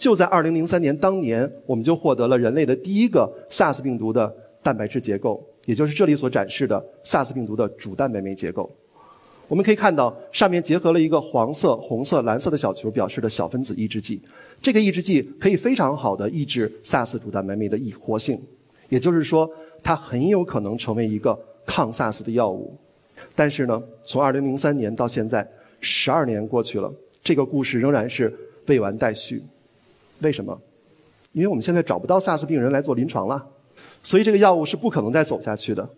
就在2003年当年，我们就获得了人类的第一个 SARS 病毒的蛋白质结构，也就是这里所展示的 SARS 病毒的主蛋白酶结构。我们可以看到，上面结合了一个黄色、红色、蓝色的小球，表示的小分子抑制剂。这个抑制剂可以非常好的抑制 SARS 主蛋白酶的易活性，也就是说，它很有可能成为一个抗 SARS 的药物。但是呢，从2003年到现在，十二年过去了，这个故事仍然是。未完待续，为什么？因为我们现在找不到 SARS 病人来做临床了，所以这个药物是不可能再走下去的。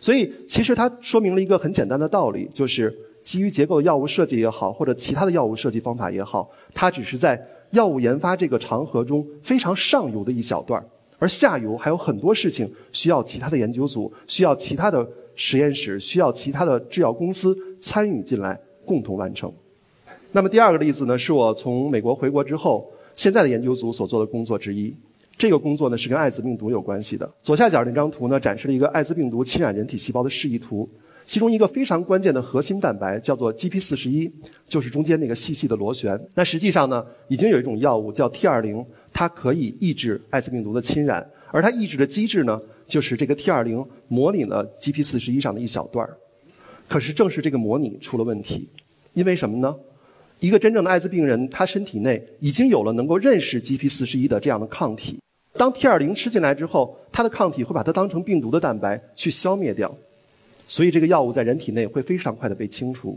所以其实它说明了一个很简单的道理，就是基于结构的药物设计也好，或者其他的药物设计方法也好，它只是在药物研发这个长河中非常上游的一小段而下游还有很多事情需要其他的研究组、需要其他的实验室、需要其他的制药公司参与进来，共同完成。那么第二个例子呢，是我从美国回国之后，现在的研究组所做的工作之一。这个工作呢是跟艾滋病毒有关系的。左下角那张图呢展示了一个艾滋病毒侵染人体细胞的示意图，其中一个非常关键的核心蛋白叫做 Gp41，就是中间那个细细的螺旋。那实际上呢，已经有一种药物叫 T20，它可以抑制艾滋病毒的侵染，而它抑制的机制呢，就是这个 T20 模拟了 Gp41 上的一小段儿。可是正是这个模拟出了问题，因为什么呢？一个真正的艾滋病人，他身体内已经有了能够认识 Gp41 的这样的抗体。当 T20 吃进来之后，它的抗体会把它当成病毒的蛋白去消灭掉，所以这个药物在人体内会非常快的被清除。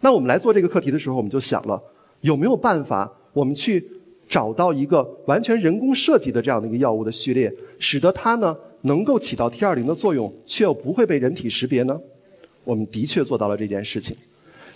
那我们来做这个课题的时候，我们就想了，有没有办法我们去找到一个完全人工设计的这样的一个药物的序列，使得它呢能够起到 T20 的作用，却又不会被人体识别呢？我们的确做到了这件事情。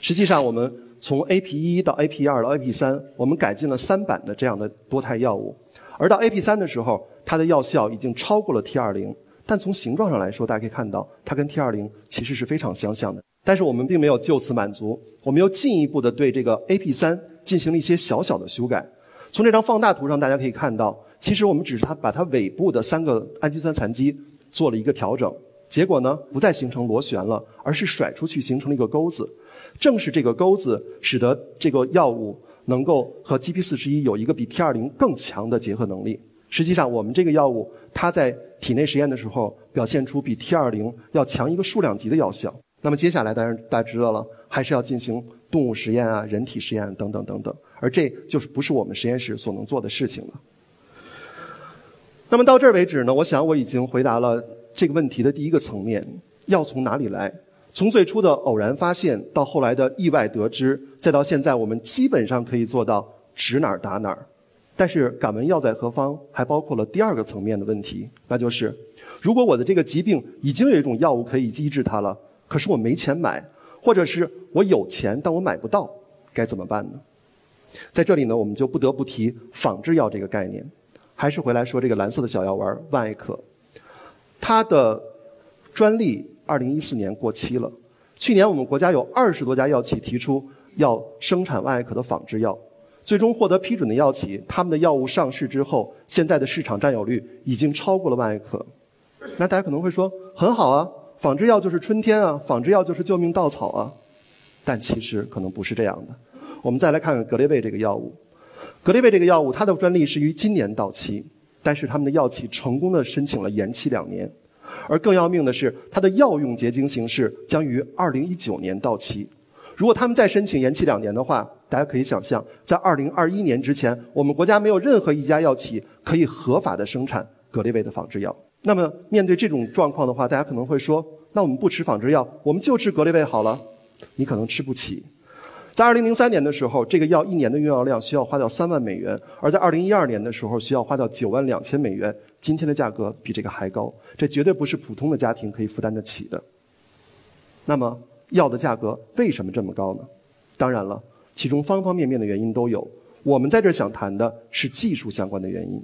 实际上我们。从 AP 一到 AP 二到 AP 三，我们改进了三版的这样的多肽药物，而到 AP 三的时候，它的药效已经超过了 T 二零，但从形状上来说，大家可以看到它跟 T 二零其实是非常相像的。但是我们并没有就此满足，我们又进一步的对这个 AP 三进行了一些小小的修改。从这张放大图上，大家可以看到，其实我们只是它把它尾部的三个氨基酸残基做了一个调整，结果呢，不再形成螺旋了，而是甩出去形成了一个钩子。正是这个钩子，使得这个药物能够和 Gp41 有一个比 T20 更强的结合能力。实际上，我们这个药物它在体内实验的时候，表现出比 T20 要强一个数量级的药效。那么接下来，当然大家知道了，还是要进行动物实验啊、人体实验等等等等。而这就是不是我们实验室所能做的事情了。那么到这儿为止呢，我想我已经回答了这个问题的第一个层面：药从哪里来？从最初的偶然发现，到后来的意外得知，再到现在，我们基本上可以做到指哪儿打哪儿。但是，敢问药在何方？还包括了第二个层面的问题，那就是：如果我的这个疾病已经有一种药物可以医治它了，可是我没钱买，或者是我有钱但我买不到，该怎么办呢？在这里呢，我们就不得不提仿制药这个概念。还是回来说这个蓝色的小药丸万艾可，它的专利。二零一四年过期了。去年我们国家有二十多家药企提出要生产万艾可的仿制药，最终获得批准的药企，他们的药物上市之后，现在的市场占有率已经超过了万艾可。那大家可能会说，很好啊，仿制药就是春天啊，仿制药就是救命稻草啊。但其实可能不是这样的。我们再来看看格列卫这个药物，格列卫这个药物它的专利是于今年到期，但是他们的药企成功的申请了延期两年。而更要命的是，它的药用结晶形式将于二零一九年到期。如果他们再申请延期两年的话，大家可以想象，在二零二一年之前，我们国家没有任何一家药企可以合法的生产格列卫的仿制药。那么，面对这种状况的话，大家可能会说：那我们不吃仿制药，我们就吃格列卫好了。你可能吃不起。在二零零三年的时候，这个药一年的用药量需要花掉三万美元；而在二零一二年的时候，需要花掉九万两千美元。今天的价格比这个还高，这绝对不是普通的家庭可以负担得起的。那么，药的价格为什么这么高呢？当然了，其中方方面面的原因都有。我们在这儿想谈的是技术相关的原因。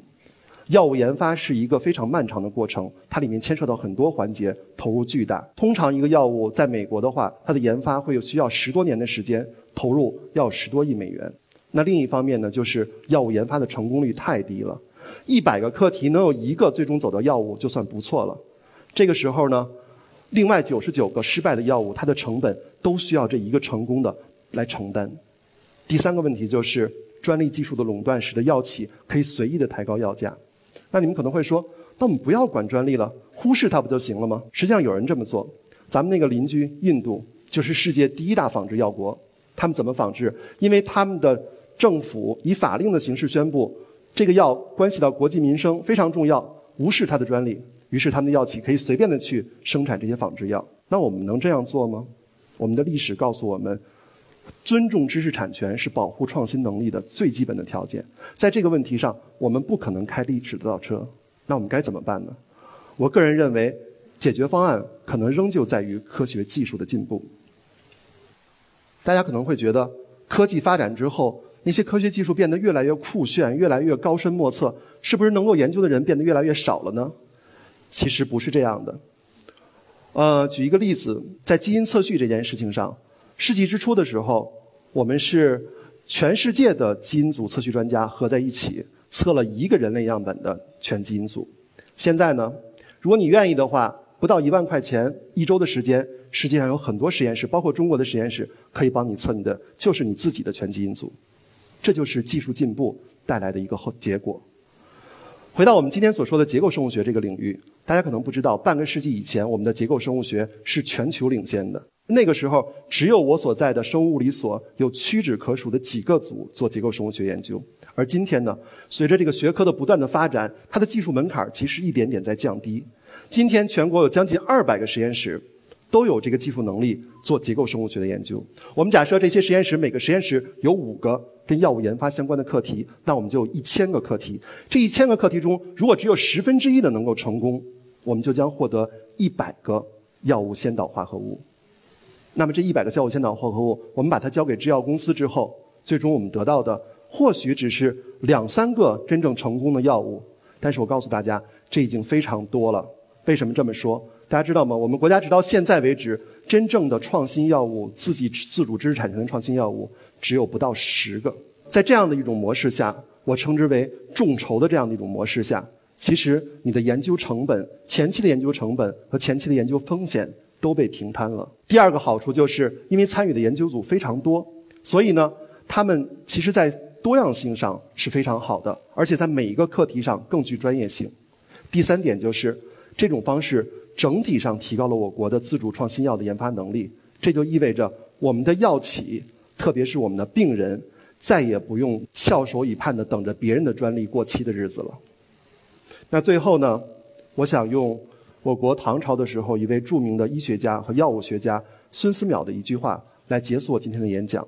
药物研发是一个非常漫长的过程，它里面牵涉到很多环节，投入巨大。通常一个药物在美国的话，它的研发会有需要十多年的时间，投入要十多亿美元。那另一方面呢，就是药物研发的成功率太低了，一百个课题能有一个最终走到药物就算不错了。这个时候呢，另外九十九个失败的药物，它的成本都需要这一个成功的来承担。第三个问题就是专利技术的垄断，使得药企可以随意的抬高药价。那你们可能会说，那我们不要管专利了，忽视它不就行了吗？实际上有人这么做。咱们那个邻居印度就是世界第一大仿制药国，他们怎么仿制？因为他们的政府以法令的形式宣布，这个药关系到国计民生，非常重要，无视它的专利，于是他们的药企可以随便的去生产这些仿制药。那我们能这样做吗？我们的历史告诉我们。尊重知识产权是保护创新能力的最基本的条件。在这个问题上，我们不可能开历史的倒车。那我们该怎么办呢？我个人认为，解决方案可能仍旧在于科学技术的进步。大家可能会觉得，科技发展之后，那些科学技术变得越来越酷炫，越来越高深莫测，是不是能够研究的人变得越来越少了呢？其实不是这样的。呃，举一个例子，在基因测序这件事情上。世纪之初的时候，我们是全世界的基因组测序专家合在一起测了一个人类样本的全基因组。现在呢，如果你愿意的话，不到一万块钱一周的时间，世界上有很多实验室，包括中国的实验室，可以帮你测你的，就是你自己的全基因组。这就是技术进步带来的一个后结果。回到我们今天所说的结构生物学这个领域，大家可能不知道，半个世纪以前，我们的结构生物学是全球领先的。那个时候，只有我所在的生物物理所有屈指可数的几个组做结构生物学研究。而今天呢，随着这个学科的不断的发展，它的技术门槛其实一点点在降低。今天全国有将近二百个实验室，都有这个技术能力做结构生物学的研究。我们假设这些实验室每个实验室有五个跟药物研发相关的课题，那我们就有一千个课题。这一千个课题中，如果只有十分之一的能够成功，我们就将获得一百个药物先导化合物。那么这一百个药物先导化合物，我们把它交给制药公司之后，最终我们得到的或许只是两三个真正成功的药物。但是我告诉大家，这已经非常多了。为什么这么说？大家知道吗？我们国家直到现在为止，真正的创新药物、自己自主知识产权的创新药物，只有不到十个。在这样的一种模式下，我称之为众筹的这样的一种模式下，其实你的研究成本、前期的研究成本和前期的研究风险。都被平摊了。第二个好处就是，因为参与的研究组非常多，所以呢，他们其实在多样性上是非常好的，而且在每一个课题上更具专业性。第三点就是，这种方式整体上提高了我国的自主创新药的研发能力。这就意味着我们的药企，特别是我们的病人，再也不用翘首以盼的等着别人的专利过期的日子了。那最后呢，我想用。我国唐朝的时候，一位著名的医学家和药物学家孙思邈的一句话来结束我今天的演讲。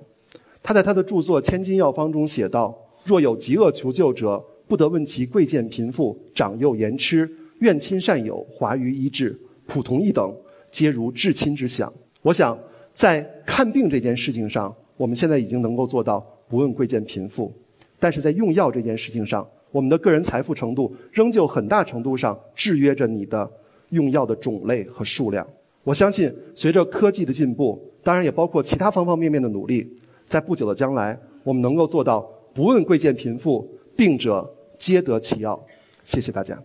他在他的著作《千金药方》中写道：“若有疾厄求救者，不得问其贵贱贫富、长幼言痴、愿亲善友、华于医治，普同一等，皆如至亲之想。”我想，在看病这件事情上，我们现在已经能够做到不问贵贱贫富；但是在用药这件事情上，我们的个人财富程度仍旧很大程度上制约着你的。用药的种类和数量，我相信随着科技的进步，当然也包括其他方方面面的努力，在不久的将来，我们能够做到不问贵贱贫富，病者皆得其药。谢谢大家。